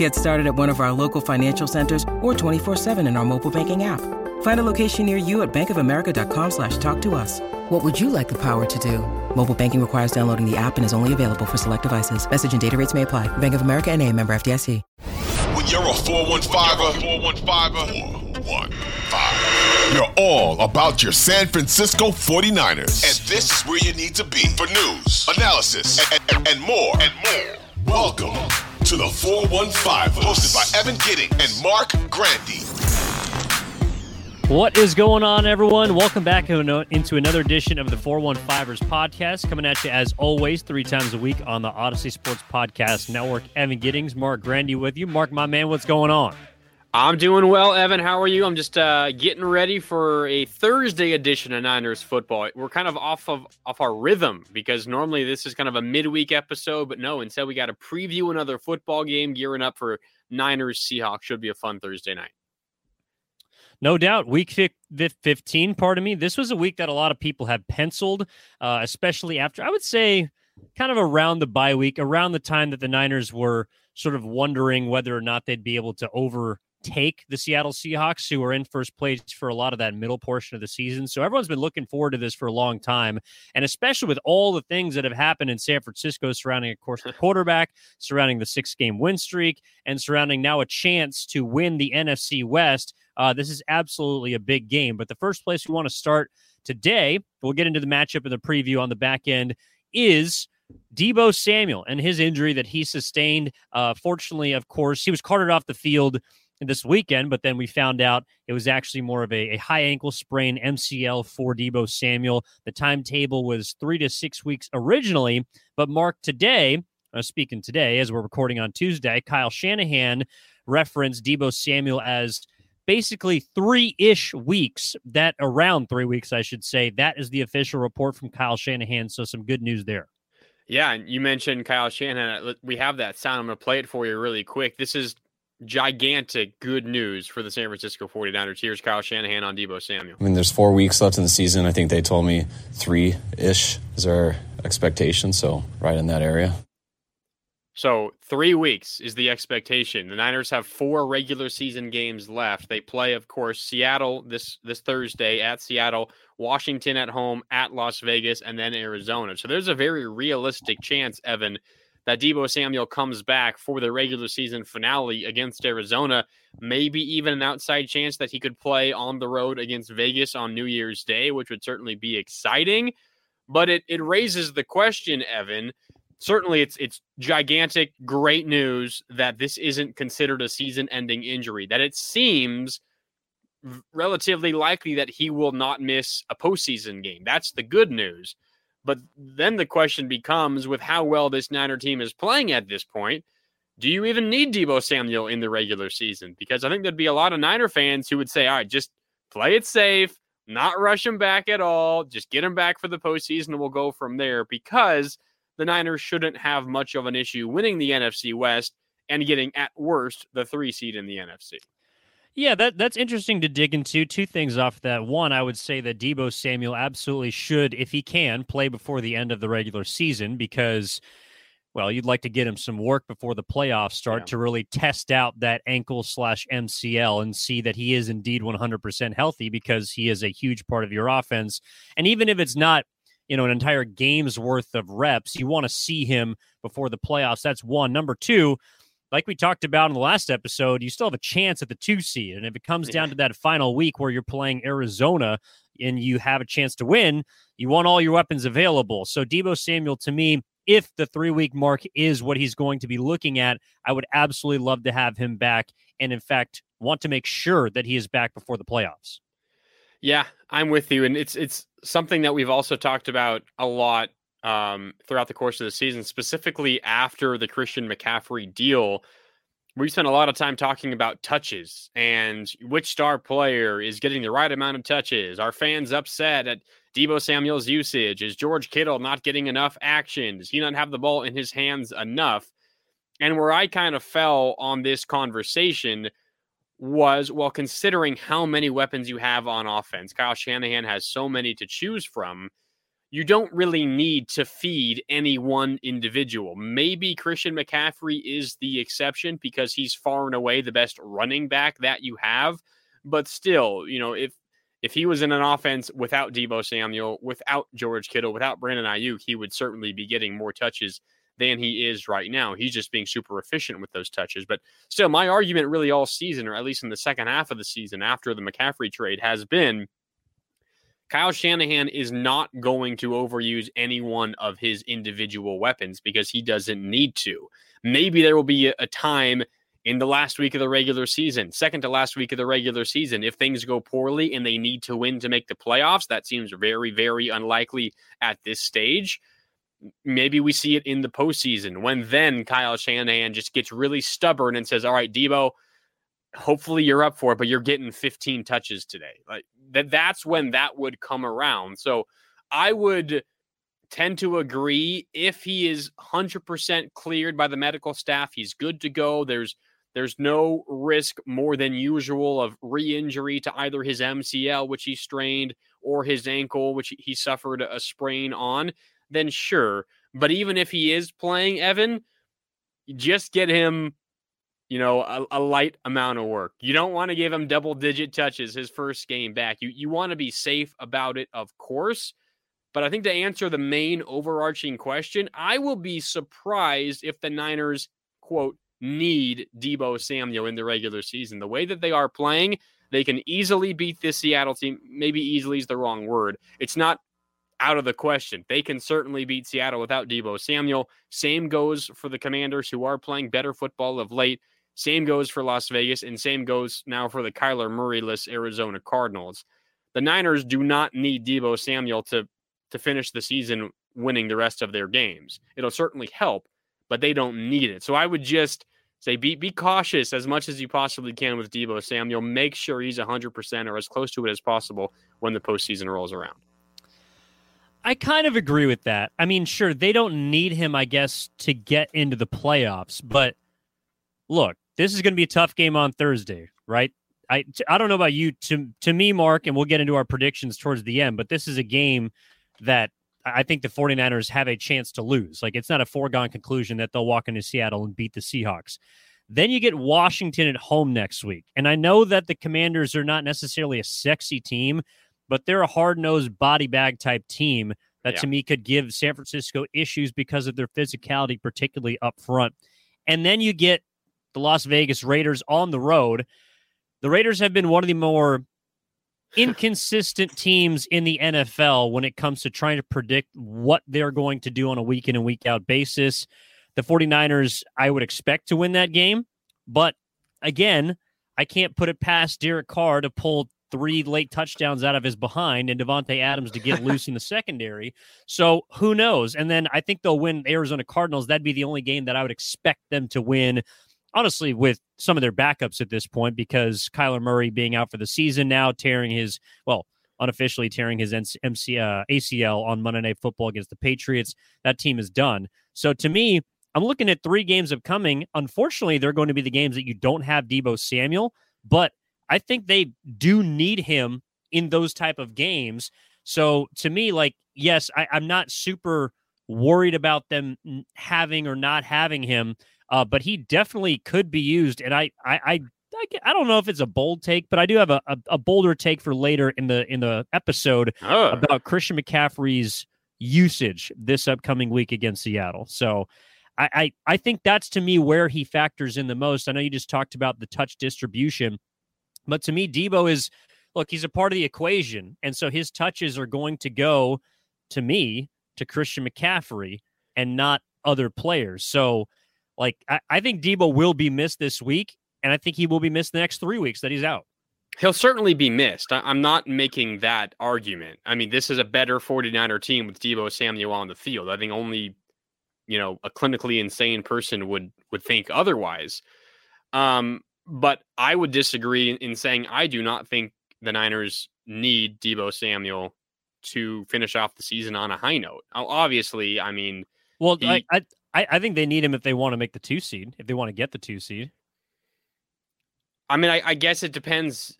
Get started at one of our local financial centers or 24-7 in our mobile banking app. Find a location near you at bankofamerica.com slash talk to us. What would you like the power to do? Mobile banking requires downloading the app and is only available for select devices. Message and data rates may apply. Bank of America and a member FDIC. When you're a 415er, 415er, 415, you're all about your San Francisco 49ers. And this is where you need to be for news, analysis, and, and, and more. And more. Welcome to the 415, hosted by Evan Gidding and Marc Grandi. What is going on, everyone? Welcome back into another edition of the 415ers podcast, coming at you as always three times a week on the Audacy Sports Podcast Network. Evan Giddings, Marc Grandi with you. Marc, my man, what's going on? I'm doing well, Evan. How are you? I'm just uh, getting ready for a Thursday edition of Niners football. We're kind of off of off our rhythm because normally this is kind of a midweek episode, but no, instead we got to preview another football game, gearing up for Niners Seahawks. Should be a fun Thursday night. No doubt. Week 15, pardon me. This was a week that a lot of people have penciled, uh, especially after, I would say, kind of around the bye week, around the time that the Niners were sort of wondering whether or not they'd be able to overtake the Seattle Seahawks, who are in first place for a lot of that middle portion of the season. So everyone's been looking forward to this for a long time. And especially with all the things that have happened in San Francisco surrounding, of course, the quarterback, surrounding the six game win streak, and surrounding now a chance to win the NFC West. Uh, this is absolutely a big game. But the first place we want to start today, we'll get into the matchup and the preview on the back end, is Deebo Samuel and his injury that he sustained. Uh, fortunately, of course, he was carted off the field this weekend, but then we found out it was actually more of a, a high ankle sprain MCL for Deebo Samuel. The timetable was three to six weeks originally, but Marc, today, uh, speaking today, as we're recording on Tuesday, Kyle Shanahan referenced Deebo Samuel as basically three ish weeks, that around three weeks, I should say. That is the official report from Kyle Shanahan. So some good news there. Yeah. And you mentioned Kyle Shanahan. We have that sound. I'm going to play it for you really quick. This is gigantic good news for the San Francisco 49ers. Here's Kyle Shanahan on Deebo Samuel. I mean, there's four weeks left in the season. I think they told me three ish is our expectation. So, right in that area. So three weeks is the expectation. The Niners have four regular season games left. They play, of course, Seattle this this Thursday at Seattle, Washington at home, at Las Vegas, and then Arizona. So there's a very realistic chance, Evan, that Deebo Samuel comes back for the regular season finale against Arizona. Maybe even an outside chance that he could play on the road against Vegas on New Year's Day, which would certainly be exciting. But it it raises the question, Evan certainly it's it's gigantic great news that this isn't considered a season ending injury that it seems relatively likely that he will not miss a postseason game that's the good news but then the question becomes with how well this Niner team is playing at this point do you even need Deebo Samuel in the regular season because I think there'd be a lot of Niner fans who would say all right just play it safe not rush him back at all just get him back for the postseason and we'll go from there because the Niners shouldn't have much of an issue winning the NFC West and getting at worst the three seed in the NFC. Yeah, that that's interesting to dig into. Two things off that. One, I would say that Deebo Samuel absolutely should, if he can, play before the end of the regular season because, well, you'd like to get him some work before the playoffs start yeah. to really test out that ankle slash MCL and see that he is indeed 100% healthy because he is a huge part of your offense. And even if it's not you know, an entire game's worth of reps. You want to see him before the playoffs. That's one. Number two, like we talked about in the last episode, you still have a chance at the two seed. And if it comes down to that final week where you're playing Arizona and you have a chance to win, you want all your weapons available. So Deebo Samuel, to me, if the three week mark is what he's going to be looking at, I would absolutely love to have him back. And in fact, want to make sure that he is back before the playoffs. Yeah, I'm with you, and it's it's something that we've also talked about a lot um, throughout the course of the season, specifically after the Christian McCaffrey deal. we spent a lot of time talking about touches and which star player is getting the right amount of touches. Are fans upset at Deebo Samuel's usage? Is George Kittle not getting enough action? Does he not have the ball in his hands enough? And where I kind of fell on this conversation was well, considering how many weapons you have on offense, Kyle Shanahan has so many to choose from you don't really need to feed any one individual. Maybe Christian McCaffrey is the exception because he's far and away the best running back that you have. But still, you know, if if he was in an offense without Deebo Samuel, without George Kittle, without Brandon Aiyuk, he would certainly be getting more touches than he is right now. He's just being super efficient with those touches. But still, my argument really all season, or at least in the second half of the season after the McCaffrey trade, has been Kyle Shanahan is not going to overuse any one of his individual weapons because he doesn't need to. Maybe there will be a time in the last week of the regular season, second to last week of the regular season, if things go poorly and they need to win to make the playoffs. That seems very, very unlikely at this stage. Maybe we see it in the postseason when then Kyle Shanahan just gets really stubborn and says, All right, Deebo, hopefully you're up for it, but you're getting 15 touches today. Like that that's when that would come around. So I would tend to agree if he is 100% cleared by the medical staff, he's good to go. There's there's no risk more than usual of re-injury to either his MCL, which he strained, or his ankle, which he suffered a sprain on. Then sure, but even if he is playing, Evan, just get him you know, a, a, light amount of work. You don't want to give him double digit touches his first game back. You you want to be safe about it, of course. But I think to answer the main overarching question, I will be surprised if the Niners, quote, need Deebo Samuel in the regular season. The way that they are playing, they can easily beat this Seattle team. Maybe easily is the wrong word. It's not out of the question. They can certainly beat Seattle without Deebo Samuel. Same goes for the Commanders, who are playing better football of late. Same goes for Las Vegas, and same goes now for the Kyler Murray-less Arizona Cardinals. The Niners do not need Deebo Samuel to to finish the season winning the rest of their games. It'll certainly help, but they don't need it. So I would just say be be cautious as much as you possibly can with Deebo Samuel. Make sure he's 100% or as close to it as possible when the postseason rolls around. I kind of agree with that. I mean, sure, they don't need him, I guess, to get into the playoffs, but look, this is going to be a tough game on Thursday, right? I I don't know about you to to me Marc and we'll get into our predictions towards the end, but this is a game that I think the 49ers have a chance to lose. Like it's not a foregone conclusion that they'll walk into Seattle and beat the Seahawks. Then you get Washington at home next week. And I know that the Commanders are not necessarily a sexy team, but they're a hard-nosed body bag type team that yeah. to me could give San Francisco issues because of their physicality particularly up front. And then you get the Las Vegas Raiders on the road. The Raiders have been one of the more inconsistent teams in the NFL when it comes to trying to predict what they're going to do on a week in and week out basis. The 49ers, I would expect to win that game. But again, I can't put it past Derek Carr to pull three late touchdowns out of his behind and Davante Adams to get loose in the secondary. So who knows? And then I think they'll win Arizona Cardinals. That'd be the only game that I would expect them to win honestly with some of their backups at this point because Kyler Murray being out for the season now, tearing his well unofficially tearing his MC, uh, ACL on Monday Night Football against the Patriots. That team is done. So to me, I'm looking at three games of coming. Unfortunately, they're going to be the games that you don't have Deebo Samuel, but I think they do need him in those type of games. So to me, like, yes, I, I'm not super worried about them having or not having him. Uh, but he definitely could be used, and I, I, I, I, don't know if it's a bold take, but I do have a, a, a bolder take for later in the in the episode oh. about Christian McCaffrey's usage this upcoming week against Seattle. So. I, I, I think that's to me where he factors in the most. I know you just talked about the touch distribution, but to me, Deebo is look, he's a part of the equation. And so his touches are going to go to me, to Christian McCaffrey, and not other players. So like I, I think Deebo will be missed this week, and I think he will be missed the next three weeks that he's out. He'll certainly be missed. I, am not making that argument. I mean, this is a better 49er team with Deebo Samuel on the field. I think only, you know, a clinically insane person would would think otherwise. Um, but I would disagree in, in saying I do not think the Niners need Deebo Samuel to finish off the season on a high note. Obviously, I mean, well, he, I, I I I think they need him if they want to make the two seed, if they want to get the two seed. I mean, I, I guess it depends.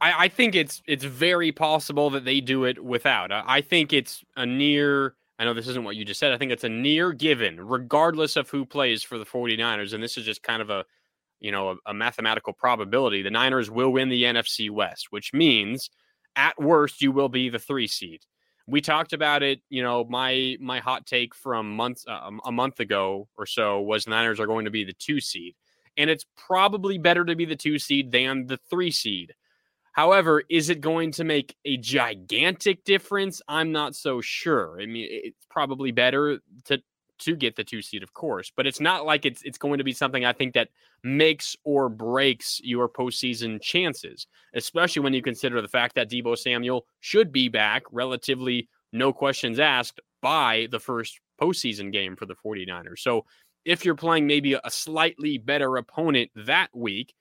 I, I think it's it's very possible that they do it without. I, I think it's a near. I know this isn't what you just said. I think it's a near given, regardless of who plays for the 49ers. And this is just kind of a, you know, a, a mathematical probability. The Niners will win the NFC West, which means at worst you will be the three seed. We talked about it. You know, my my hot take from months uh, a month ago or so was Niners are going to be the two seed, and it's probably better to be the two seed than the three seed. However, is it going to make a gigantic difference? I'm not so sure. I mean, it's probably better to to get the two seed, of course. But it's not like it's it's going to be something I think that makes or breaks your postseason chances, especially when you consider the fact that Deebo Samuel should be back relatively no questions asked by the first postseason game for the 49ers. So if you're playing maybe a slightly better opponent that week,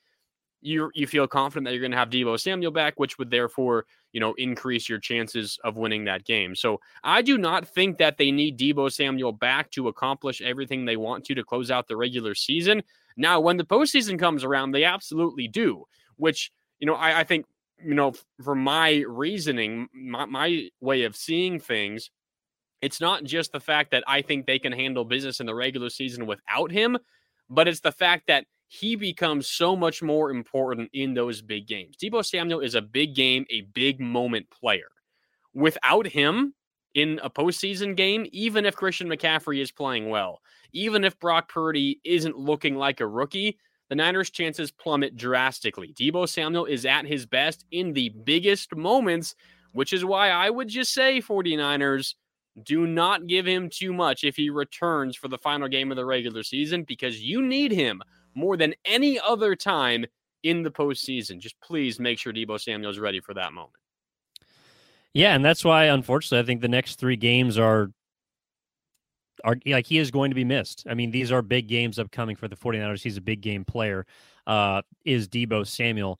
you you feel confident that you're going to have Deebo Samuel back, which would therefore you know increase your chances of winning that game. So I do not think that they need Deebo Samuel back to accomplish everything they want to to close out the regular season. Now, when the postseason comes around, they absolutely do. Which you know I, I think you know for my reasoning, my, my way of seeing things. It's not just the fact that I think they can handle business in the regular season without him, but it's the fact that he becomes so much more important in those big games. Deebo Samuel is a big game, a big moment player. Without him in a postseason game, even if Christian McCaffrey is playing well, even if Brock Purdy isn't looking like a rookie, the Niners' chances plummet drastically. Deebo Samuel is at his best in the biggest moments, which is why I would just say, 49ers, do not give him too much if he returns for the final game of the regular season because you need him more than any other time in the postseason. Just please make sure Deebo Samuel is ready for that moment. Yeah, and that's why, unfortunately, I think the next three games are are like he is going to be missed. I mean, these are big games upcoming for the 49ers. He's a big game player. Uh, is Deebo Samuel.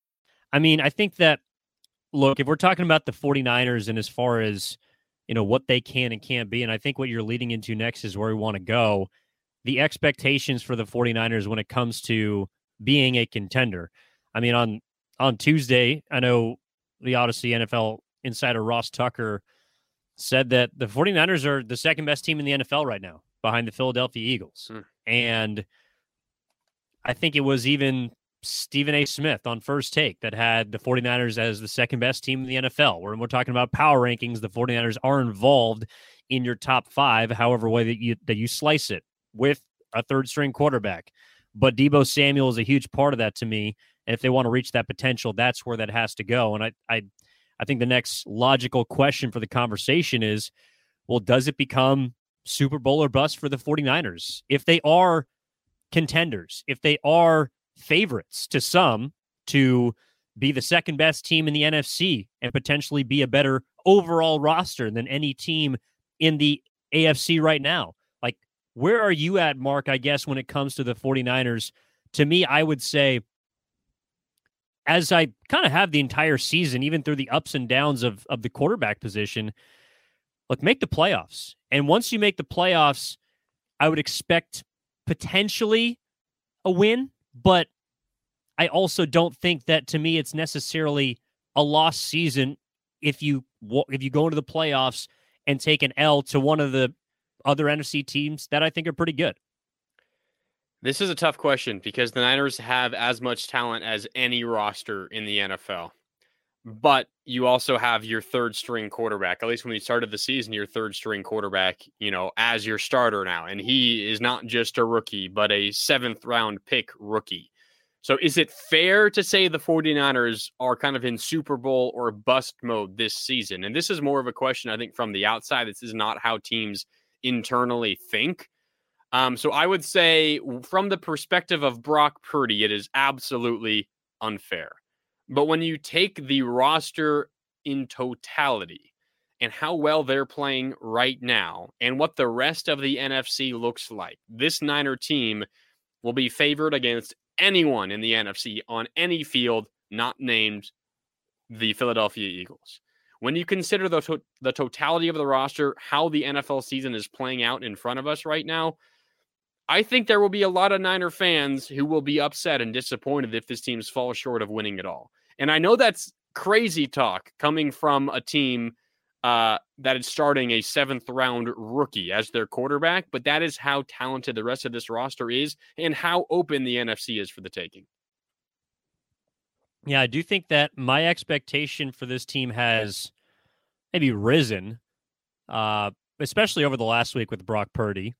I mean, I think that look, if we're talking about the 49ers and as far as you know what they can and can't be, and I think what you're leading into next is where we want to go. The expectations for the 49ers when it comes to being a contender. I mean, on on Tuesday, I know the Audacy NFL insider Ross Tucker said that the 49ers are the second best team in the NFL right now behind the Philadelphia Eagles. Mm. And I think it was even Stephen A. Smith on first take that had the 49ers as the second best team in the NFL. When we're talking about power rankings, the 49ers are involved in your top five, however way that you that you slice it, with a third string quarterback. But Debo Samuel is a huge part of that to me. And if they want to reach that potential, that's where that has to go. And I I I think the next logical question for the conversation is, well, does it become Super Bowl or bust for the 49ers? If they are contenders, if they are favorites to some to be the second best team in the NFC and potentially be a better overall roster than any team in the AFC right now. Like, where are you at, Marc? I guess when it comes to the 49ers, to me, I would say, as I kind of have the entire season, even through the ups and downs of, of the quarterback position, look, make the playoffs. And once you make the playoffs, I would expect potentially a win but I also don't think that to me it's necessarily a lost season if you if you go into the playoffs and take an L to one of the other NFC teams that I think are pretty good. This is a tough question because the Niners have as much talent as any roster in the NFL. But you also have your third string quarterback. At least when you started the season, your third string quarterback, you know, as your starter now. And he is not just a rookie, but a seventh round pick rookie. So is it fair to say the 49ers are kind of in Super Bowl or bust mode this season? And this is more of a question, I think, from the outside. This is not how teams internally think. Um, so I would say, from the perspective of Brock Purdy, it is absolutely unfair. But when you take the roster in totality and how well they're playing right now and what the rest of the NFC looks like, this Niner team will be favored against anyone in the NFC on any field not named the Philadelphia Eagles. When you consider the, to- the totality of the roster, how the NFL season is playing out in front of us right now, I think there will be a lot of Niner fans who will be upset and disappointed if this team falls short of winning it all. And I know that's crazy talk coming from a team uh, that is starting a seventh round rookie as their quarterback, but that is how talented the rest of this roster is and how open the NFC is for the taking. Yeah, I do think that my expectation for this team has maybe risen, uh, especially over the last week with Brock Purdy.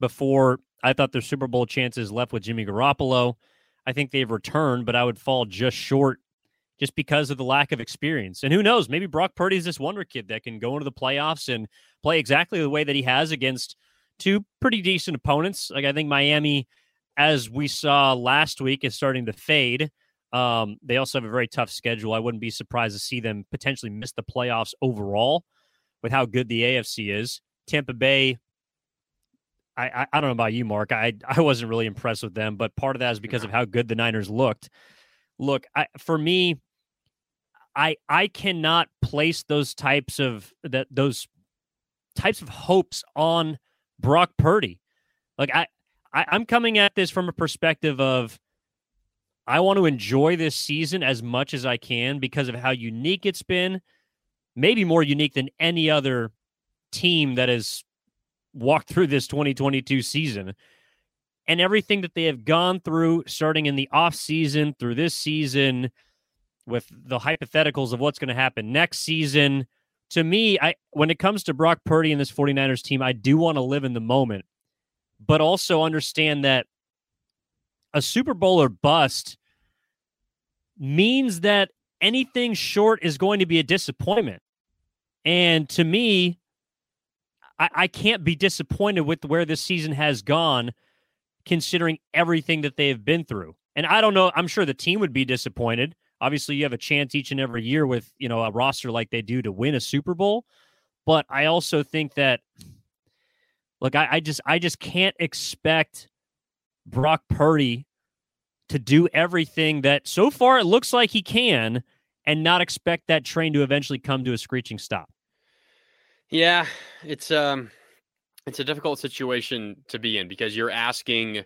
Before I thought their Super Bowl chances left with Jimmy Garoppolo. I think they've returned, but I would fall just short just because of the lack of experience. And who knows, maybe Brock Purdy is this wonder kid that can go into the playoffs and play exactly the way that he has against two pretty decent opponents. Like I think Miami, as we saw last week, is starting to fade. Um, they also have a very tough schedule. I wouldn't be surprised to see them potentially miss the playoffs overall with how good the AFC is. Tampa Bay, I, I, I don't know about you, Marc. I I wasn't really impressed with them, but part of that is because of how good the Niners looked. Look, I, for me, I I cannot place those types of that those types of hopes on Brock Purdy. Like I, I I'm coming at this from a perspective of I want to enjoy this season as much as I can because of how unique it's been, maybe more unique than any other team that has walked through this 2022 season. And everything that they have gone through starting in the off season through this season with the hypotheticals of what's going to happen next season. To me, I when it comes to Brock Purdy and this 49ers team, I do want to live in the moment, but also understand that a Super Bowl or bust means that anything short is going to be a disappointment. And to me, I, I can't be disappointed with where this season has gone, considering everything that they have been through. And I don't know, I'm sure the team would be disappointed. Obviously, you have a chance each and every year with, you know, a roster like they do to win a Super Bowl. But I also think that look, I, I just I just can't expect Brock Purdy to do everything that so far it looks like he can and not expect that train to eventually come to a screeching stop. Yeah, it's um it's a difficult situation to be in because you're asking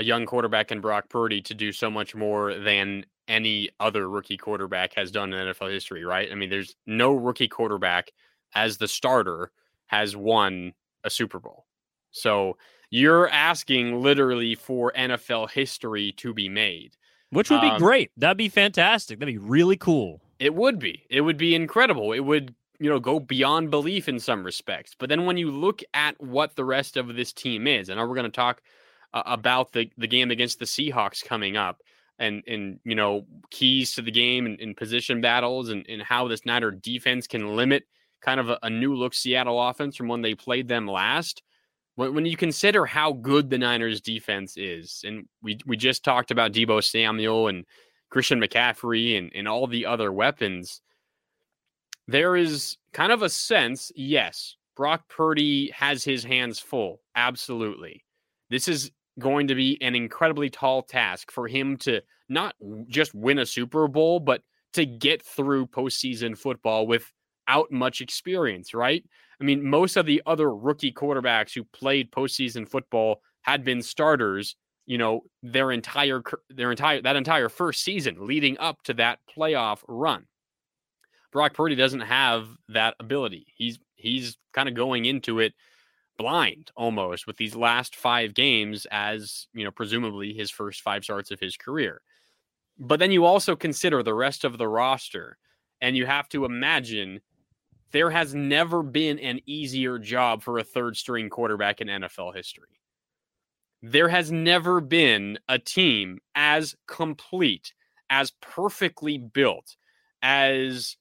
a young quarterback in Brock Purdy to do so much more than any other rookie quarterback has done in NFL history, right? I mean, there's no rookie quarterback as the starter has won a Super Bowl. So you're asking literally for NFL history to be made. Which would be um, great. That'd be fantastic. That'd be really cool. It would be. It would be incredible. It would, you know, go beyond belief in some respects. But then when you look at what the rest of this team is, and are we're going to talk uh, about the the game against the Seahawks coming up, and and you know keys to the game and, and position battles and, and how this Niner defense can limit kind of a, a, new look Seattle offense from when they played them last. When, when you consider how good the Niners defense is, and we we just talked about Deebo Samuel and Christian McCaffrey and, and all the other weapons, there is kind of a sense, yes, Brock Purdy has his hands full. Absolutely. This is going to be an incredibly tall task for him to not just win a Super Bowl, but to get through postseason football without much experience, right? I mean, most of the other rookie quarterbacks who played postseason football had been starters, you know, their entire their entire that entire first season leading up to that playoff run. Brock Purdy doesn't have that ability. He's he's kind of going into it blind almost with these last five games as you know presumably his first five starts of his career. But then you also consider the rest of the roster and you have to imagine there has never been an easier job for a third string quarterback in NFL history. There has never been a team as complete, as perfectly built, as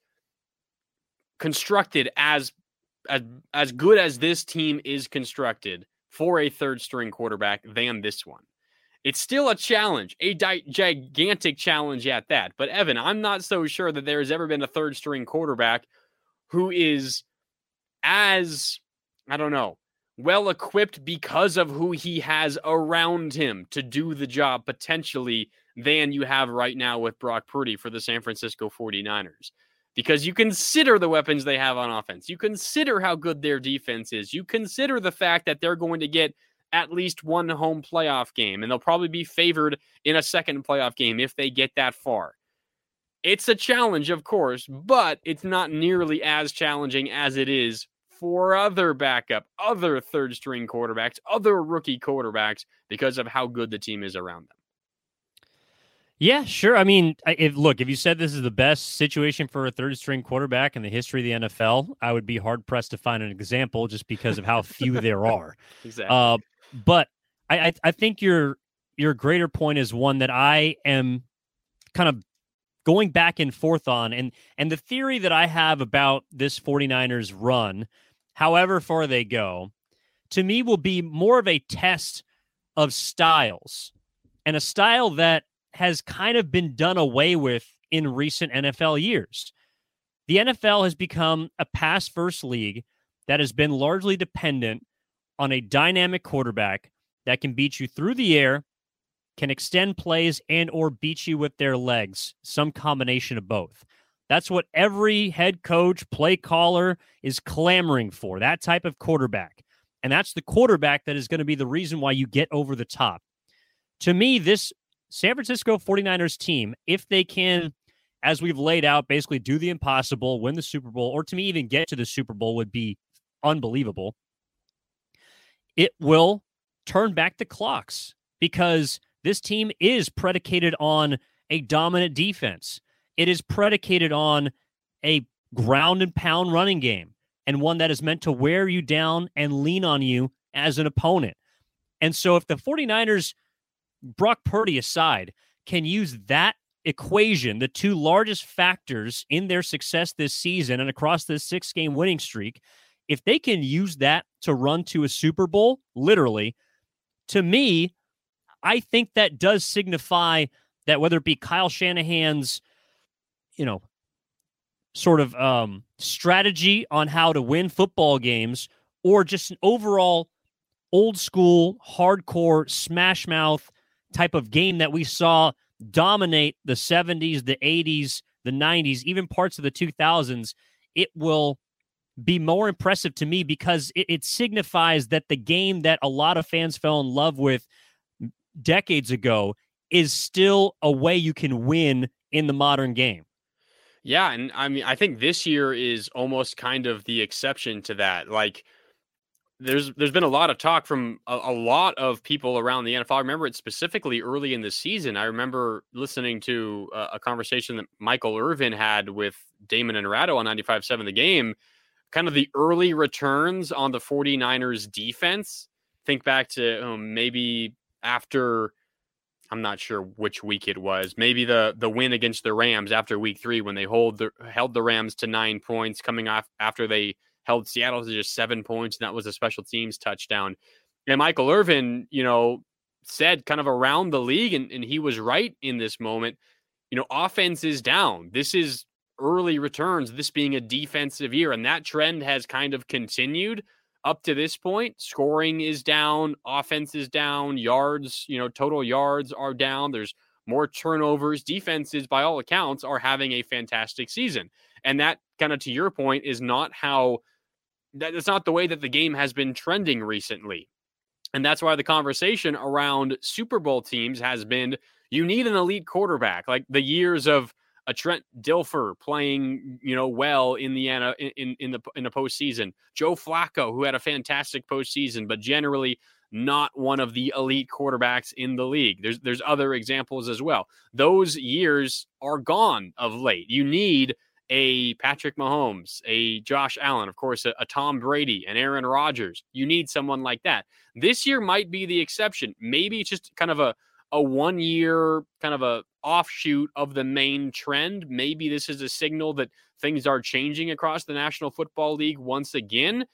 constructed as as as good as this team is constructed for a third string quarterback than this one. It's still a challenge, a di- gigantic challenge at that. But Evan, I'm not so sure that there has ever been a third string quarterback who is as I don't know, well equipped because of who he has around him to do the job potentially than you have right now with Brock Purdy for the San Francisco 49ers. Because you consider the weapons they have on offense, you consider how good their defense is, you consider the fact that they're going to get at least one home playoff game, and they'll probably be favored in a second playoff game if they get that far. It's a challenge, of course, but it's not nearly as challenging as it is for other backup, other third string quarterbacks, other rookie quarterbacks because of how good the team is around them. Yeah, sure. I mean, if look, if you said this is the best situation for a third string quarterback in the history of the NFL, I would be hard pressed to find an example just because of how few there are. Exactly. Uh, but I, I, I think your your greater point is one that I am kind of going back and forth on, and and the theory that I have about this 49ers run however far they go, to me will be more of a test of styles and a style that has kind of been done away with in recent NFL years. The NFL has become a pass first league that has been largely dependent on a dynamic quarterback that can beat you through the air, can extend plays and or beat you with their legs, some combination of both. That's what every head coach, play caller is clamoring for that type of quarterback. And that's the quarterback that is going to be the reason why you get over the top. To me, this San Francisco 49ers team, if they can, as we've laid out, basically do the impossible, win the Super Bowl, or to me, even get to the Super Bowl would be unbelievable. It will turn back the clocks because this team is predicated on a dominant defense. It is predicated on a ground and pound running game and one that is meant to wear you down and lean on you as an opponent. And so if the 49ers, Brock Purdy aside, can use that equation, the two largest factors in their success this season and across this six game winning streak, if they can use that to run to a Super Bowl, literally, to me, I think that does signify that whether it be Kyle Shanahan's you know, sort of um, strategy on how to win football games or just an overall old school, hardcore, smash mouth type of game that we saw dominate the 70s, the 80s, the 90s, even parts of the 2000s, it will be more impressive to me because it, it signifies that the game that a lot of fans fell in love with decades ago is still a way you can win in the modern game. Yeah, and I mean, I think this year is almost kind of the exception to that. Like, there's there's been a lot of talk from a, a, lot of people around the NFL. I remember it specifically early in the season. I remember listening to a, a conversation that Michael Irvin had with Damon and Ratto on 95.7 The Game, kind of the early returns on the 49ers defense. Think back to um, maybe after I'm not sure which week it was. Maybe the the win against the Rams after week three when they hold the held the Rams to nine points, coming off after they held Seattle to just seven points, and that was a special teams touchdown. And Michael Irvin, you know, said kind of around the league, and, and he was right in this moment. You know, offense is down. This is early returns, this being a defensive year, and that trend has kind of continued up to this point, scoring is down, offense is down, yards, you know, total yards are down. There's more turnovers. Defenses, by all accounts, are having a fantastic season. And that kind of to your point is not how that's not the way that the game has been trending recently. And that's why the conversation around Super Bowl teams has been you need an elite quarterback. Like the years of a Trent Dilfer playing, you know, well in the in in the in the postseason. Joe Flacco, who had a fantastic postseason, but generally not one of the elite quarterbacks in the league. There's there's other examples as well. Those years are gone of late. You need a Patrick Mahomes, a Josh Allen, of course, a, a Tom Brady, and Aaron Rodgers. You need someone like that. This year might be the exception. Maybe it's just kind of a a one year kind of a offshoot of the main trend. Maybe this is a signal that things are changing across the National Football League once again.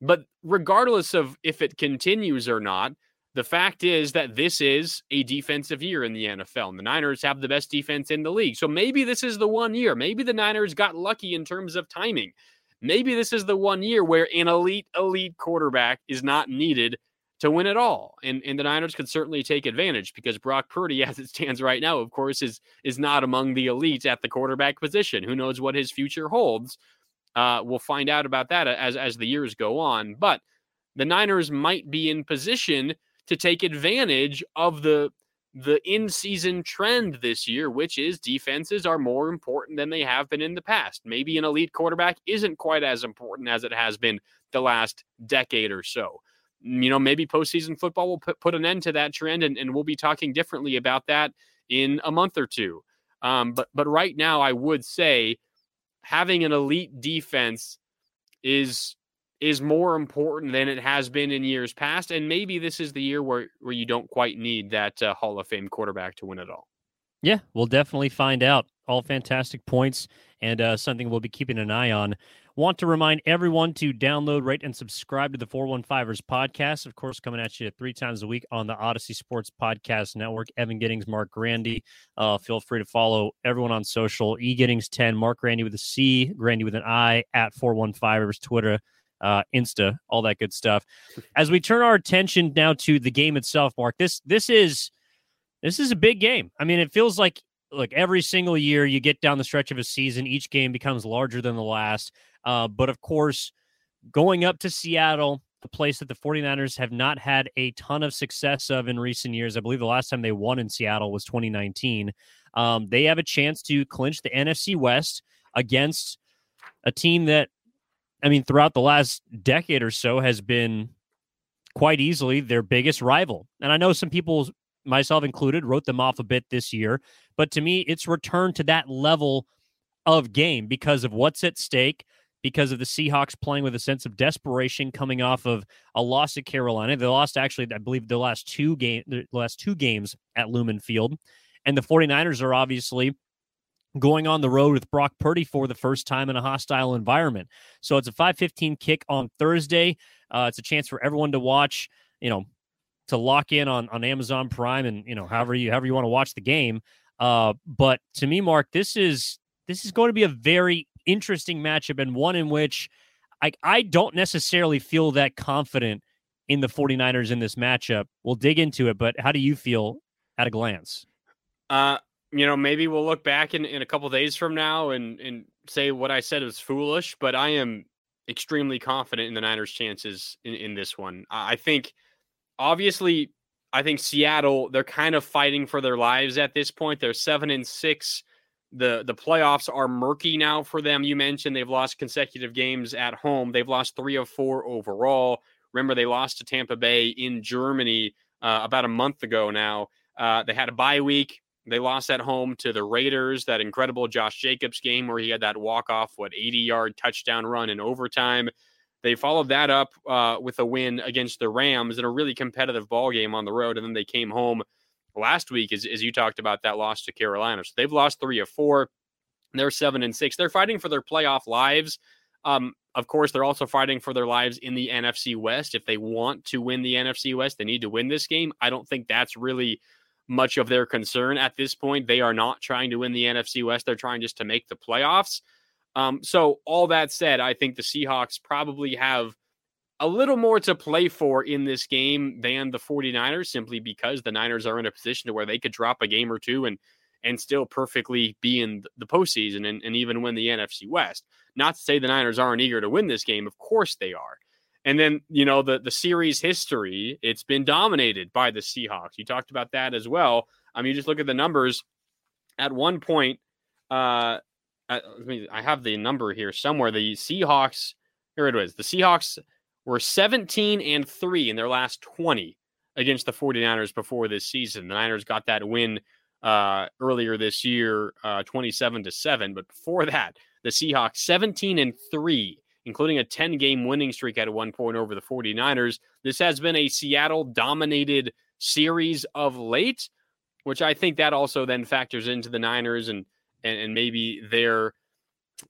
But regardless of if it continues or not, the fact is that this is a defensive year in the NFL, and the Niners have the best defense in the league. So maybe this is the one year. Maybe the Niners got lucky in terms of timing. Maybe this is the one year where an elite, elite quarterback is not needed to win it all. And, and the Niners could certainly take advantage because Brock Purdy, as it stands right now, of course, is is not among the elite at the quarterback position. Who knows what his future holds? Uh, we'll find out about that as as the years go on. But the Niners might be in position to take advantage of the the in-season trend this year, which is defenses are more important than they have been in the past. Maybe an elite quarterback isn't quite as important as it has been the last decade or so. You know, maybe postseason football will put, put an end to that trend, and, and we'll be talking differently about that in a month or two. Um, but but right now, I would say having an elite defense is is more important than it has been in years past. And maybe this is the year where, where you don't quite need that uh, Hall of Fame quarterback to win it all. Yeah, we'll definitely find out. All fantastic points and uh, something we'll be keeping an eye on. Want to remind everyone to download, rate, and subscribe to the 415ers podcast. Of course, coming at you three times a week on the Audacy Sports Podcast Network. Evan Giddings, Marc Grandi. Uh, feel free to follow everyone on social. E Giddings 10, Marc Grandi with a C, Grandi with an I at 415ers, Twitter, uh, Insta, all that good stuff. As we turn our attention now to the game itself, Marc, this this is this is a big game. I mean, it feels like like every single year you get down the stretch of a season, each game becomes larger than the last. Uh, but of course, going up to Seattle, a place that the 49ers have not had a ton of success of in recent years. I believe the last time they won in Seattle was 2019. Um, they have a chance to clinch the NFC West against a team that I mean, throughout the last decade or so, has been quite easily their biggest rival. And I know some people, myself included, wrote them off a bit this year. But to me, it's returned to that level of game because of what's at stake, because of the Seahawks playing with a sense of desperation coming off of a loss at Carolina. They lost actually, I believe, the last two game the last two games at Lumen Field. And the 49ers are obviously going on the road with Brock Purdy for the first time in a hostile environment. So it's a 5:15 kick on Thursday. Uh, it's a chance for everyone to watch, you know, to lock in on on Amazon Prime and you know however you however you want to watch the game. Uh, but to me, Marc, this is this is going to be a very interesting matchup and one in which I I don't necessarily feel that confident in the 49ers in this matchup. We'll dig into it, but how do you feel at a glance? Uh, you know, maybe we'll look back in, in a couple days from now and, and say what I said was foolish, but I am extremely confident in the Niners' chances in, in this one. I think, obviously, I think Seattle, they're kind of fighting for their lives at this point. They're seven and six. The the playoffs are murky now for them. You mentioned they've lost consecutive games at home. They've lost three of four overall. Remember, they lost to Tampa Bay in Germany uh, about a month ago now. Uh, they had a bye week. They lost at home to the Raiders, that incredible Josh Jacobs game where he had that walk off, what, 80 yard touchdown run in overtime. They followed that up uh, with a win against the Rams in a really competitive ball game on the road. And then they came home last week, as, as you talked about, that loss to Carolina. So they've lost three of four. They're seven and six. They're fighting for their playoff lives. Um, of course, they're also fighting for their lives in the NFC West. If they want to win the NFC West, they need to win this game. I don't think that's really much of their concern at this point. They are not trying to win the NFC West. They're trying just to make the playoffs. Um, so, all that said, I think the Seahawks probably have a little more to play for in this game than the 49ers, simply because the Niners are in a position to where they could drop a game or two and and still perfectly be in the postseason and, and even win the NFC West. Not to say the Niners aren't eager to win this game. Of course they are. And then, you know, the the series history, it's been dominated by the Seahawks. You talked about that as well. I mean, you just look at the numbers. At one point, uh, I, mean, I have the number here somewhere. The Seahawks, here it was. The Seahawks were 17 and 3 in their last 20 against the 49ers before this season. The Niners got that win uh, earlier this year, uh, 27 to 7. But before that, the Seahawks 17 and 3, including a 10 game winning streak at one point over the 49ers. This has been a Seattle dominated series of late, which I think that also then factors into the Niners and and, and maybe their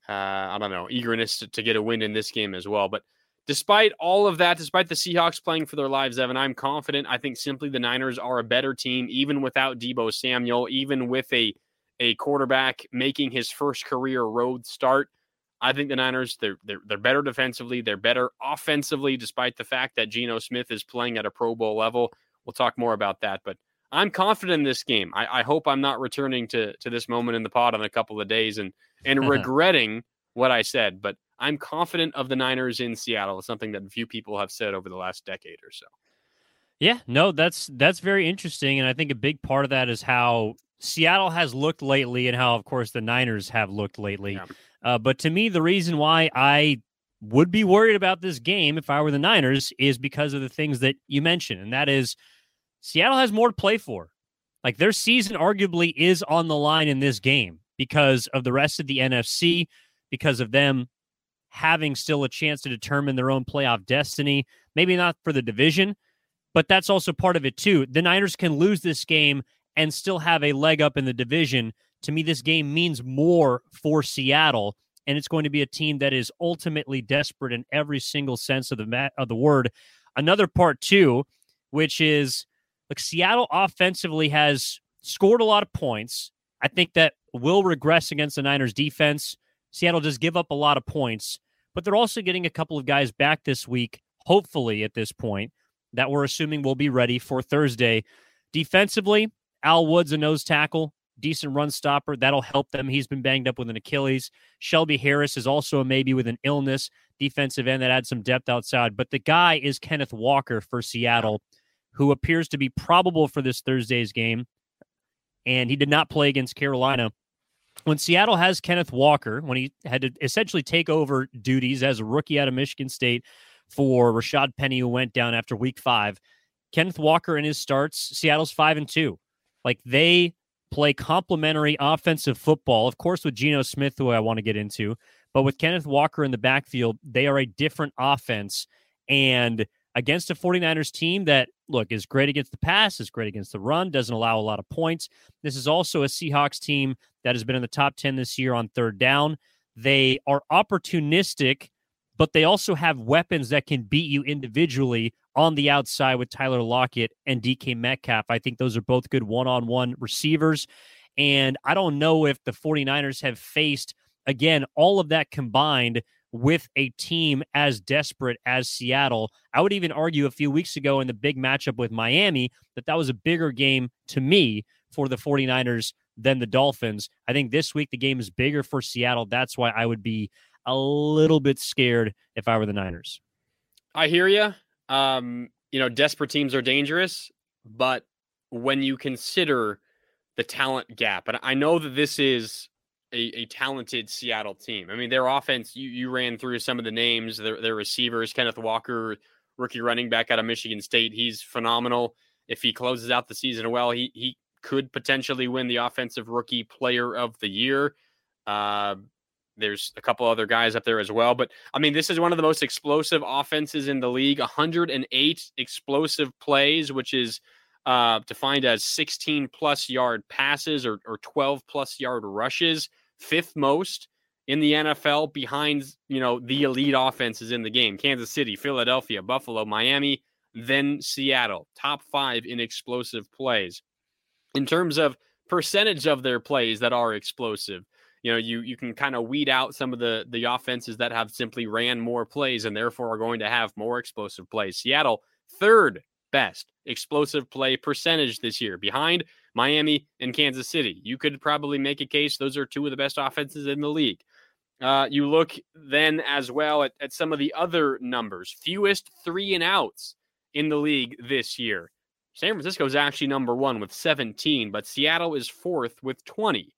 uh, I don't know eagerness to, to get a win in this game as well. But despite all of that, despite the Seahawks playing for their lives, Evan, I'm confident. I think simply the Niners are a better team, even without Deebo Samuel, even with a a quarterback making his first career road start. I think the Niners they're, they're they're better defensively, they're better offensively, despite the fact that Geno Smith is playing at a Pro Bowl level. We'll talk more about that, but I'm confident in this game. I, I hope I'm not returning to to this moment in the pod in a couple of days and and regretting what I said, but I'm confident of the Niners in Seattle. It's something that few people have said over the last decade or so. Yeah, no, that's that's very interesting, and I think a big part of that is how Seattle has looked lately, and how, of course, the Niners have looked lately. Yeah. Uh, but to me, the reason why I would be worried about this game if I were the Niners is because of the things that you mentioned, and that is Seattle has more to play for. Like their season arguably is on the line in this game because of the rest of the NFC, because of them having still a chance to determine their own playoff destiny. Maybe not for the division, but that's also part of it too. The Niners can lose this game and still have a leg up in the division. To me, this game means more for Seattle, and it's going to be a team that is ultimately desperate in every single sense of the of the word. Another part too, which is like Seattle offensively has scored a lot of points. I think that will regress against the Niners defense. Seattle does give up a lot of points, but they're also getting a couple of guys back this week, hopefully at this point, that we're assuming will be ready for Thursday. Defensively, Al Woods, a nose tackle, decent run stopper. That'll help them. He's been banged up with an Achilles. Shelby Harris is also a maybe with an illness, defensive end that adds some depth outside. But the guy is Kenneth Walker for Seattle, who appears to be probable for this Thursday's game. And he did not play against Carolina. When Seattle has Kenneth Walker, when he had to essentially take over duties as a rookie out of Michigan State for Rashad Penny, who went down after week five, Kenneth Walker in his starts, Seattle's five and two. Like they play complementary offensive football, of course, with Geno Smith, who I want to get into, but with Kenneth Walker in the backfield, they are a different offense. And against a 49ers team that, look, is great against the pass, is great against the run, doesn't allow a lot of points. This is also a Seahawks team that has been in the top 10 this year on third down. They are opportunistic, but they also have weapons that can beat you individually on the outside with Tyler Lockett and DK Metcalf. I think those are both good one on one receivers. And I don't know if the 49ers have faced, again, all of that combined with a team as desperate as Seattle. I would even argue a few weeks ago in the big matchup with Miami that that was a bigger game to me for the 49ers than the Dolphins. I think this week the game is bigger for Seattle. That's why I would be a little bit scared if I were the Niners. I hear you. Um, you know, desperate teams are dangerous, but when you consider the talent gap, and I know that this is a, a, talented Seattle team. I mean, their offense, you, you ran through some of the names, their, their receivers, Kenneth Walker, rookie running back out of Michigan State. He's phenomenal. If he closes out the season well, he, he could potentially win the offensive rookie player of the year. Uh, there's a couple other guys up there as well. But I mean, this is one of the most explosive offenses in the league 108 explosive plays, which is uh, defined as 16 plus yard passes or, or 12 plus yard rushes, fifth most in the NFL behind, you know, the elite offenses in the game Kansas City, Philadelphia, Buffalo, Miami, then Seattle, top five in explosive plays. In terms of percentage of their plays that are explosive, you know you you can kind of weed out some of the the offenses that have simply ran more plays and therefore are going to have more explosive plays. Seattle third best explosive play percentage this year behind Miami and Kansas City. You could probably make a case those are two of the best offenses in the league. Uh, you look then as well at, at some of the other numbers fewest three and outs in the league this year. San Francisco is actually number one with 17, but Seattle is fourth with 20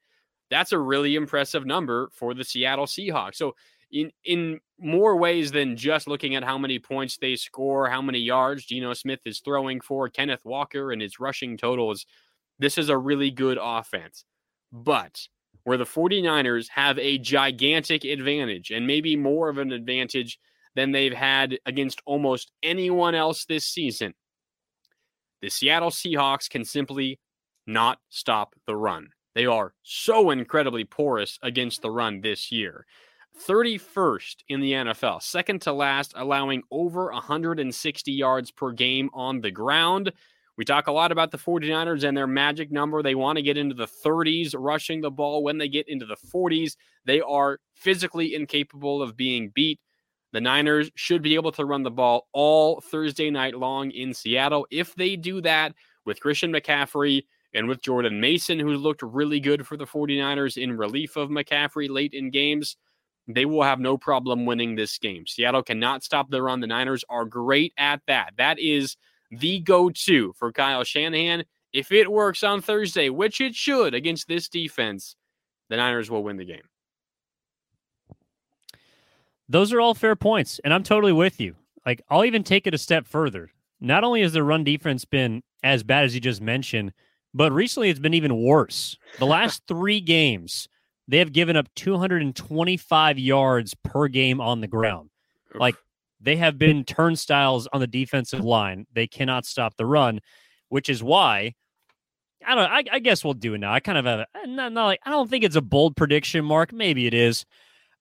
that's a really impressive number for the Seattle Seahawks. So in in more ways than just looking at how many points they score, how many yards Geno Smith is throwing for, Kenneth Walker and his rushing totals, This is a really good offense. But where the 49ers have a gigantic advantage and maybe more of an advantage than they've had against almost anyone else this season, the Seattle Seahawks can simply not stop the run. They are so incredibly porous against the run this year. 31st in the NFL, second to last, allowing over 160 yards per game on the ground. We talk a lot about the 49ers and their magic number. They want to get into the 30s rushing the ball. When they get into the 40s, they are physically incapable of being beat. The Niners should be able to run the ball all Thursday night long in Seattle. If they do that with Christian McCaffrey and with Jordan Mason, who looked really good for the 49ers in relief of McCaffrey late in games, they will have no problem winning this game. Seattle cannot stop the run. The Niners are great at that. That is the go to for Kyle Shanahan. If it works on Thursday, which it should against this defense, the Niners will win the game. Those are all fair points, and I'm totally with you. Like, I'll even take it a step further. Not only has the run defense been as bad as you just mentioned, but recently it's been even worse. The last three games, they have given up 225 yards per game on the ground. Like, they have been turnstiles on the defensive line. They cannot stop the run, which is why I don't. I, I guess we'll do it now. I kind of have a, not, not like I don't think it's a bold prediction, Marc. Maybe it is.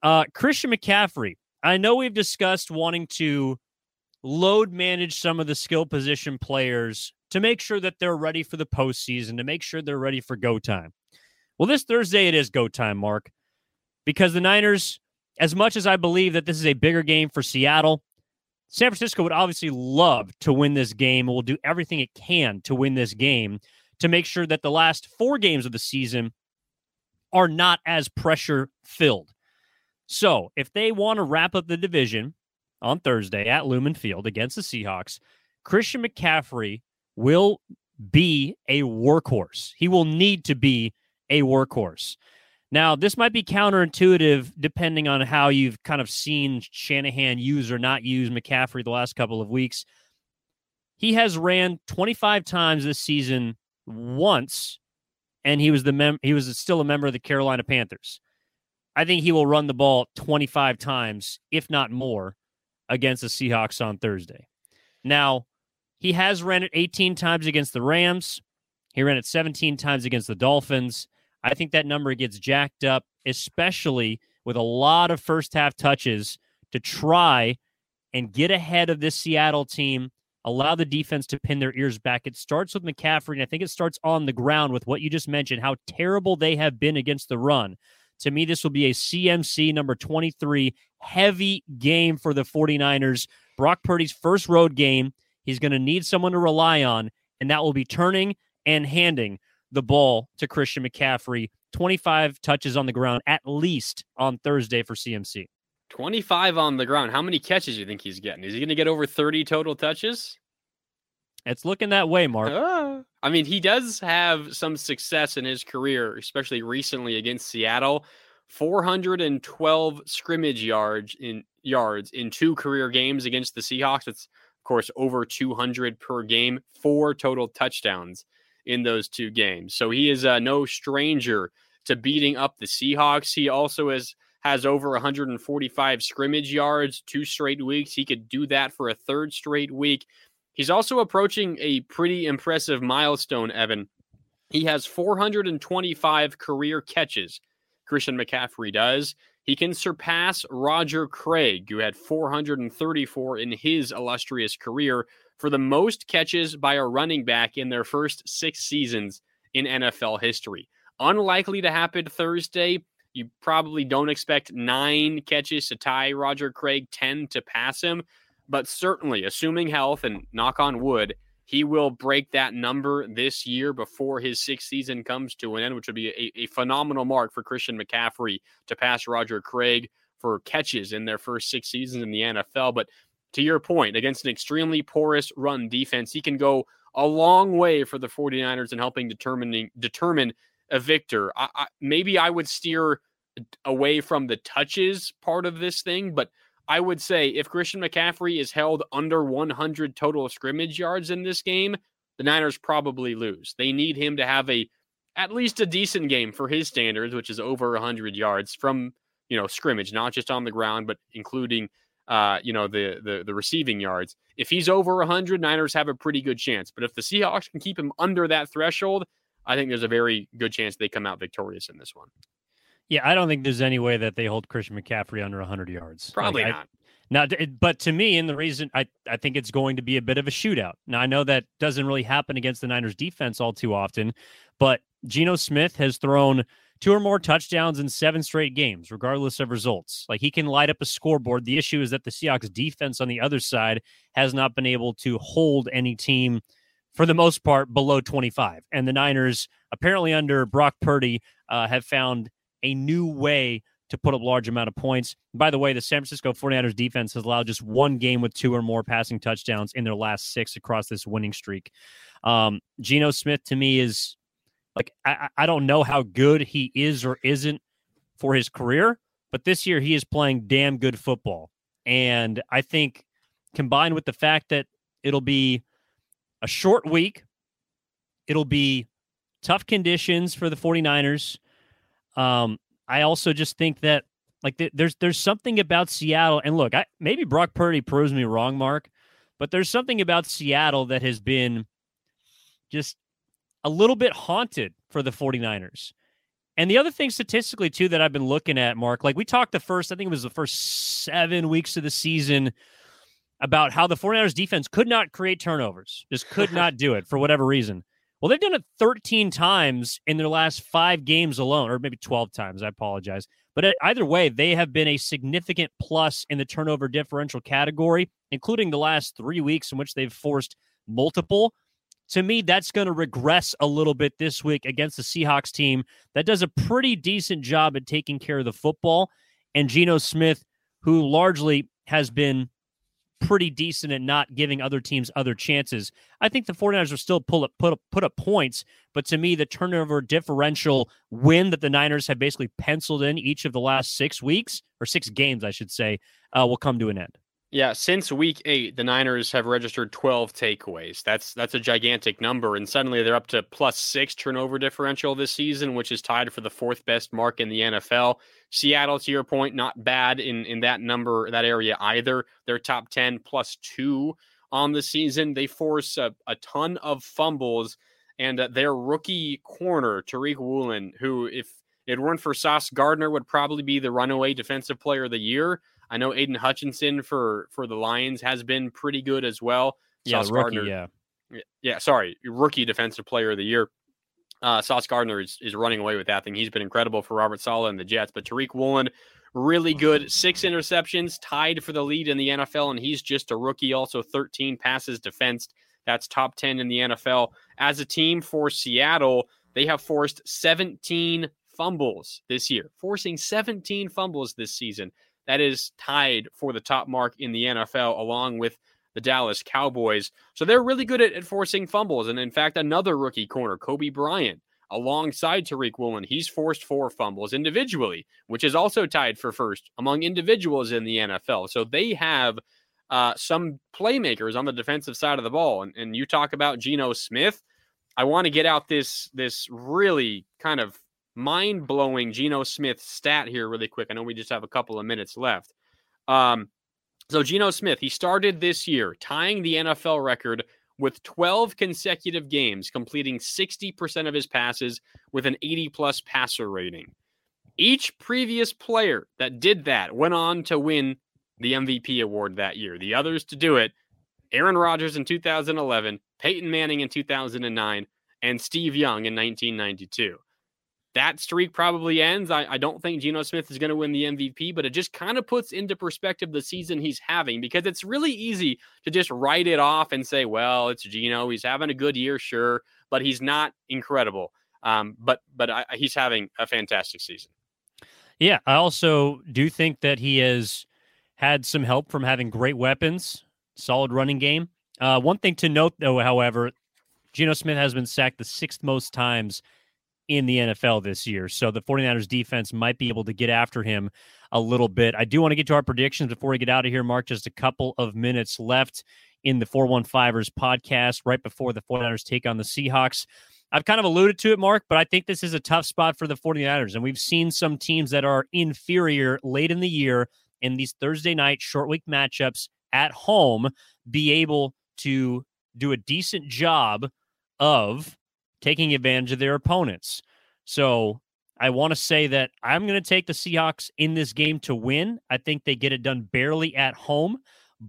Uh, Christian McCaffrey. I know we've discussed wanting to load manage some of the skill position players to make sure that they're ready for the postseason, to make sure they're ready for go time. Well, this Thursday it is go time, Marc, because the Niners, as much as I believe that this is a bigger game for Seattle, San Francisco would obviously love to win this game and will do everything it can to win this game to make sure that the last four games of the season are not as pressure filled. So, if they want to wrap up the division on Thursday at Lumen Field against the Seahawks, Christian McCaffrey will be a workhorse. He will need to be a workhorse. Now, this might be counterintuitive depending on how you've kind of seen Shanahan use or not use McCaffrey the last couple of weeks. He has ran 25 times this season once, and he was the mem- he was still a member of the Carolina Panthers. I think he will run the ball 25 times, if not more, against the Seahawks on Thursday. Now, he has ran it 18 times against the Rams. He ran it 17 times against the Dolphins. I think that number gets jacked up, especially with a lot of first half touches to try and get ahead of this Seattle team, allow the defense to pin their ears back. It starts with McCaffrey, and I think it starts on the ground with what you just mentioned, how terrible they have been against the run. To me, this will be a CMC number 23 heavy game for the 49ers. Brock Purdy's first road game. He's going to need someone to rely on, and that will be turning and handing the ball to Christian McCaffrey. 25 touches on the ground at least on Thursday for CMC. 25 on the ground. How many catches do you think he's getting? Is he going to get over 30 total touches? It's looking that way, Marc. Uh, I mean, he does have some success in his career, especially recently against Seattle. 412 scrimmage yards in yards in two career games against the Seahawks. It's of course over 200 per game, four total touchdowns in those two games. So he is uh, no stranger to beating up the Seahawks. He also has has over 145 scrimmage yards two straight weeks. He could do that for a third straight week. He's also approaching a pretty impressive milestone, Evan. He has 425 career catches. Christian McCaffrey does. He can surpass Roger Craig, who had 434 in his illustrious career for the most catches by a running back in their first six seasons in NFL history. Unlikely to happen Thursday. You probably don't expect nine catches to tie Roger Craig, 10 to pass him, but certainly, assuming health and knock on wood, he will break that number this year before his sixth season comes to an end, which would be a, a phenomenal mark for Christian McCaffrey to pass Roger Craig for catches in their first six seasons in the NFL. But to your point, against an extremely porous run defense, he can go a long way for the 49ers in helping determining determine a victor. I, I, maybe I would steer away from the touches part of this thing, but I would say if Christian McCaffrey is held under 100 total scrimmage yards in this game, the Niners probably lose. They need him to have a at least a decent game for his standards, which is over 100 yards from you know scrimmage, not just on the ground, but including uh, you know the, the the receiving yards. If he's over 100, Niners have a pretty good chance. But if the Seahawks can keep him under that threshold, I think there's a very good chance they come out victorious in this one. Yeah, I don't think there's any way that they hold Christian McCaffrey under 100 yards. Probably like, not. I, now, but to me, and the reason I, I think it's going to be a bit of a shootout. Now, I know that doesn't really happen against the Niners defense all too often, but Geno Smith has thrown two or more touchdowns in seven straight games, regardless of results. Like he can light up a scoreboard. The issue is that the Seahawks defense on the other side has not been able to hold any team for the most part below 25. And the Niners, apparently under Brock Purdy, uh, have found a new way to put up large amount of points. By the way, the San Francisco 49ers defense has allowed just one game with two or more passing touchdowns in their last six across this winning streak. Um, Geno Smith to me is like I, I don't know how good he is or isn't for his career, but this year he is playing damn good football. And I think combined with the fact that it'll be a short week, it'll be tough conditions for the 49ers. Um, I also just think that like th- there's there's something about Seattle, and look, I maybe Brock Purdy proves me wrong, Marc, but there's something about Seattle that has been just a little bit haunted for the 49ers. And the other thing statistically, too, that I've been looking at, Marc, like we talked the first, I think it was the first seven weeks of the season about how the 49ers defense could not create turnovers, just could not do it for whatever reason. Well, they've done it 13 times in their last five games alone, or maybe 12 times. I apologize. But uh, either way, they have been a significant plus in the turnover differential category, including the last three weeks in which they've forced multiple to me, that's going to regress a little bit this week against the Seahawks team that does a pretty decent job at taking care of the football. And Geno Smith, who largely has been pretty decent at not giving other teams other chances. I think the 49ers will still pull up, put up, put up points, but to me, the turnover differential win that the Niners have basically penciled in each of the last six weeks or six games, I should say, uh, will come to an end. Yeah, since week eight, the Niners have registered 12 takeaways. That's that's a gigantic number, and suddenly they're up to plus six turnover differential this season, which is tied for the fourth best mark in the NFL. Seattle, to your point, not bad in in that number that area either. They're top 10 plus two on the season. They force a, a ton of fumbles, and uh, their rookie corner Tariq Woolen, who if it weren't for Sauce Gardner, would probably be the runaway defensive player of the year I know Aidan Hutchinson for for the Lions has been pretty good as well. Yeah, Sauce rookie, Gardner, yeah, yeah. Sorry, rookie defensive player of the year. Uh, Sauce Gardner is, is running away with that thing. He's been incredible for Robert Saleh and the Jets. But Tariq Woolen, really good. Six interceptions, tied for the lead in the NFL, and he's just a rookie. Also, 13 passes defensed. That's top 10 in the NFL. As a team for Seattle, they have forced 17 fumbles this year, forcing 17 fumbles this season. That is tied for the top mark in the NFL, along with the Dallas Cowboys. So they're really good at, at forcing fumbles. And in fact, another rookie corner, Coby Bryant, alongside Tariq Woolen, he's forced four fumbles individually, which is also tied for first among individuals in the NFL. So they have uh, some playmakers on the defensive side of the ball. And, and you talk about Geno Smith. I want to get out this this really kind of mind blowing Geno Smith stat here, really quick. I know we just have a couple of minutes left. Um, so, Geno Smith, he started this year tying the NFL record with 12 consecutive games, completing 60% of his passes with an 80 plus passer rating. Each previous player that did that went on to win the MVP award that year. The others to do it Aaron Rodgers in 2011, Peyton Manning in 2009, and Steve Young in 1992 that streak probably ends. I, I don't think Geno Smith is going to win the MVP, but it just kind of puts into perspective the season he's having because it's really easy to just write it off and say, well, it's Geno. He's having a good year, sure, but he's not incredible. Um, but but I, he's having a fantastic season. Yeah, I also do think that he has had some help from having great weapons, solid running game. Uh, one thing to note, though, however, Geno Smith has been sacked the sixth most times in the NFL this year. So the 49ers defense might be able to get after him a little bit. I do want to get to our predictions before we get out of here, Marc. Just a couple of minutes left in the 415ers podcast right before the 49ers take on the Seahawks. I've kind of alluded to it, Marc, but I think this is a tough spot for the 49ers. And we've seen some teams that are inferior late in the year in these Thursday night short week matchups at home be able to do a decent job of taking advantage of their opponents. So I want to say that I'm going to take the Seahawks in this game to win. I think they get it done barely at home,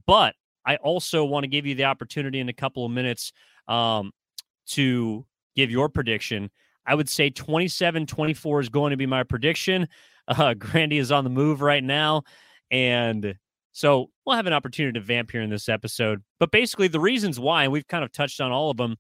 but I also want to give you the opportunity in a couple of minutes um, to give your prediction. I would say 27 24 is going to be my prediction. Uh, Grandi is on the move right now. And so we'll have an opportunity to vamp here in this episode. But basically, the reasons why, and we've kind of touched on all of them,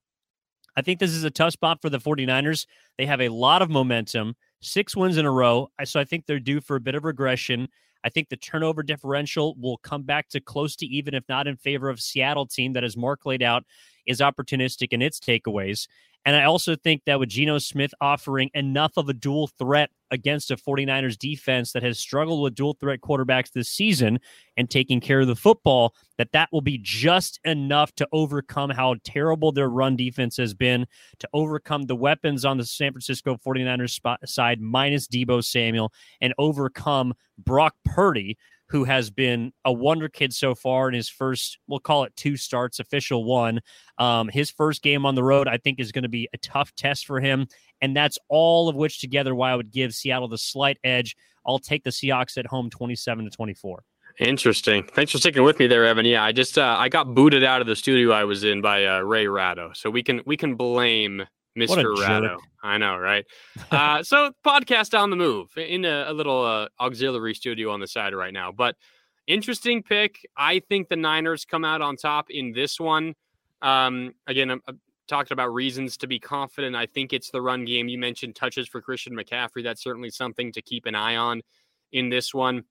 I think this is a tough spot for the 49ers. They have a lot of momentum, six wins in a row. So I think they're due for a bit of regression. I think the turnover differential will come back to close to even, if not in favor of Seattle team that, as Marc laid out, is opportunistic in its takeaways. And I also think that with Geno Smith offering enough of a dual threat against a 49ers defense that has struggled with dual threat quarterbacks this season and taking care of the football, that that will be just enough to overcome how terrible their run defense has been, to overcome the weapons on the San Francisco 49ers spot, side minus Deebo Samuel, and overcome Brock Purdy, who has been a wonder kid so far in his first, we'll call it two starts, official one. Um, his first game on the road, I think, is going to be a tough test for him. And that's all of which together why I would give Seattle the slight edge. I'll take the Seahawks at home 27 to 24. Interesting. Thanks for sticking with me there, Evan. Yeah, I just uh, I got booted out of the studio I was in by uh, Ray Ratto, so we can we can blame Mr. Ratto. I know, right? uh, so, podcast on the move in a, a little uh, auxiliary studio on the side right now. But interesting pick. I think the Niners come out on top in this one. Um, again, I'm, I'm talking about reasons to be confident. I think it's the run game. You mentioned touches for Christian McCaffrey. That's certainly something to keep an eye on in this one.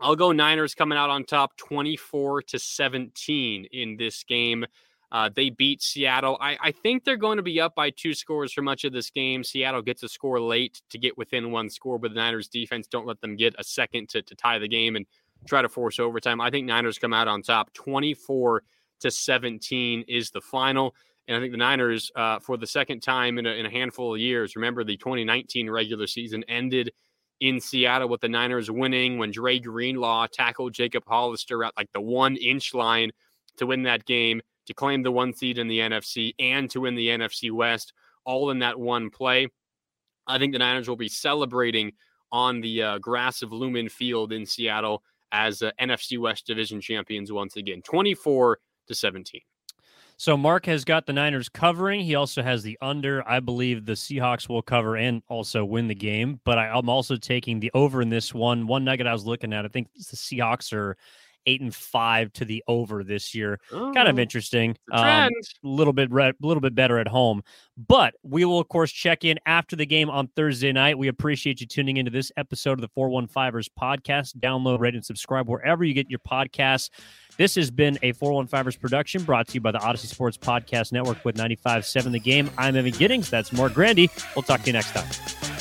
I'll go Niners coming out on top 24 to 17 in this game. Uh, they beat Seattle. I, I, think they're going to be up by two scores for much of this game. Seattle gets a score late to get within one score, but the Niners defense don't let them get a second to, to tie the game and try to force overtime. I think Niners come out on top 24 to 17 is the final. And I think the Niners, uh, for the second time in a, in a handful of years, remember the 2019 regular season ended in Seattle with the Niners winning when Dre Greenlaw tackled Jacob Hollister at like the one inch line to win that game to claim the one seed in the NFC and to win the NFC West, all in that one play. I think the Niners will be celebrating on the uh, grass of Lumen Field in Seattle as uh, NFC West division champions once again, 24 to 17. So Marc has got the Niners covering. He also has the under. I believe the Seahawks will cover and also win the game. But I, am also taking the over in this one. One nugget I was looking at, I think the Seahawks are eight and five to the over this year. Kind of oh, interesting. A um, little bit a little bit better at home. But we will of course check in after the game on Thursday night. We appreciate you tuning into this episode of the 415ers podcast. Download, rate, and subscribe wherever you get your podcasts. This has been a 415ers production brought to you by the Audacy Sports Podcast Network with 95.7 The Game. I'm Evan Giddings. That's Marc Grandi. We'll talk to you next time.